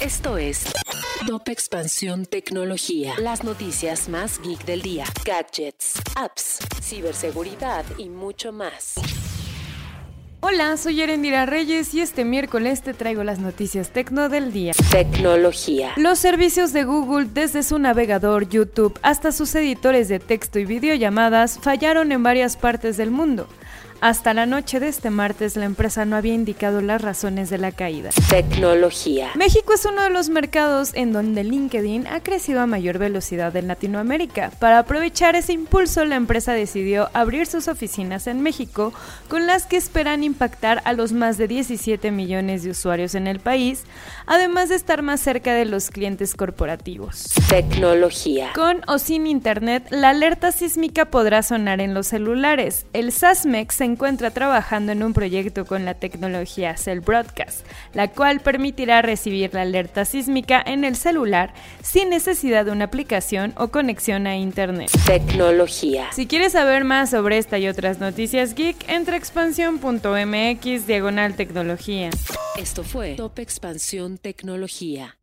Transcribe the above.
Esto es Top Expansión Tecnología. Las noticias más geek del día. Gadgets, apps, ciberseguridad y mucho más. Hola, soy Erendira Reyes y este miércoles te traigo las noticias tecno del día. Tecnología. Los servicios de Google, desde su navegador YouTube hasta sus editores de texto y videollamadas, fallaron en varias partes del mundo. Hasta la noche de este martes, la empresa no había indicado las razones de la caída. Tecnología. México es uno de los mercados en donde LinkedIn ha crecido a mayor velocidad en Latinoamérica. Para aprovechar ese impulso, la empresa decidió abrir sus oficinas en México, con las que esperan impactar a los más de 17 millones de usuarios en el país, además de estar más cerca de los clientes corporativos. Tecnología. Con o sin internet, la alerta sísmica podrá sonar en los celulares. El SASMEX se encuentra trabajando en un proyecto con la tecnología Cell Broadcast, la cual permitirá recibir la alerta sísmica en el celular sin necesidad de una aplicación o conexión a internet. Tecnología. Si quieres saber más sobre esta y otras noticias geek, entra a expansión.mx diagonal tecnología. Esto fue Top Expansión Tecnología.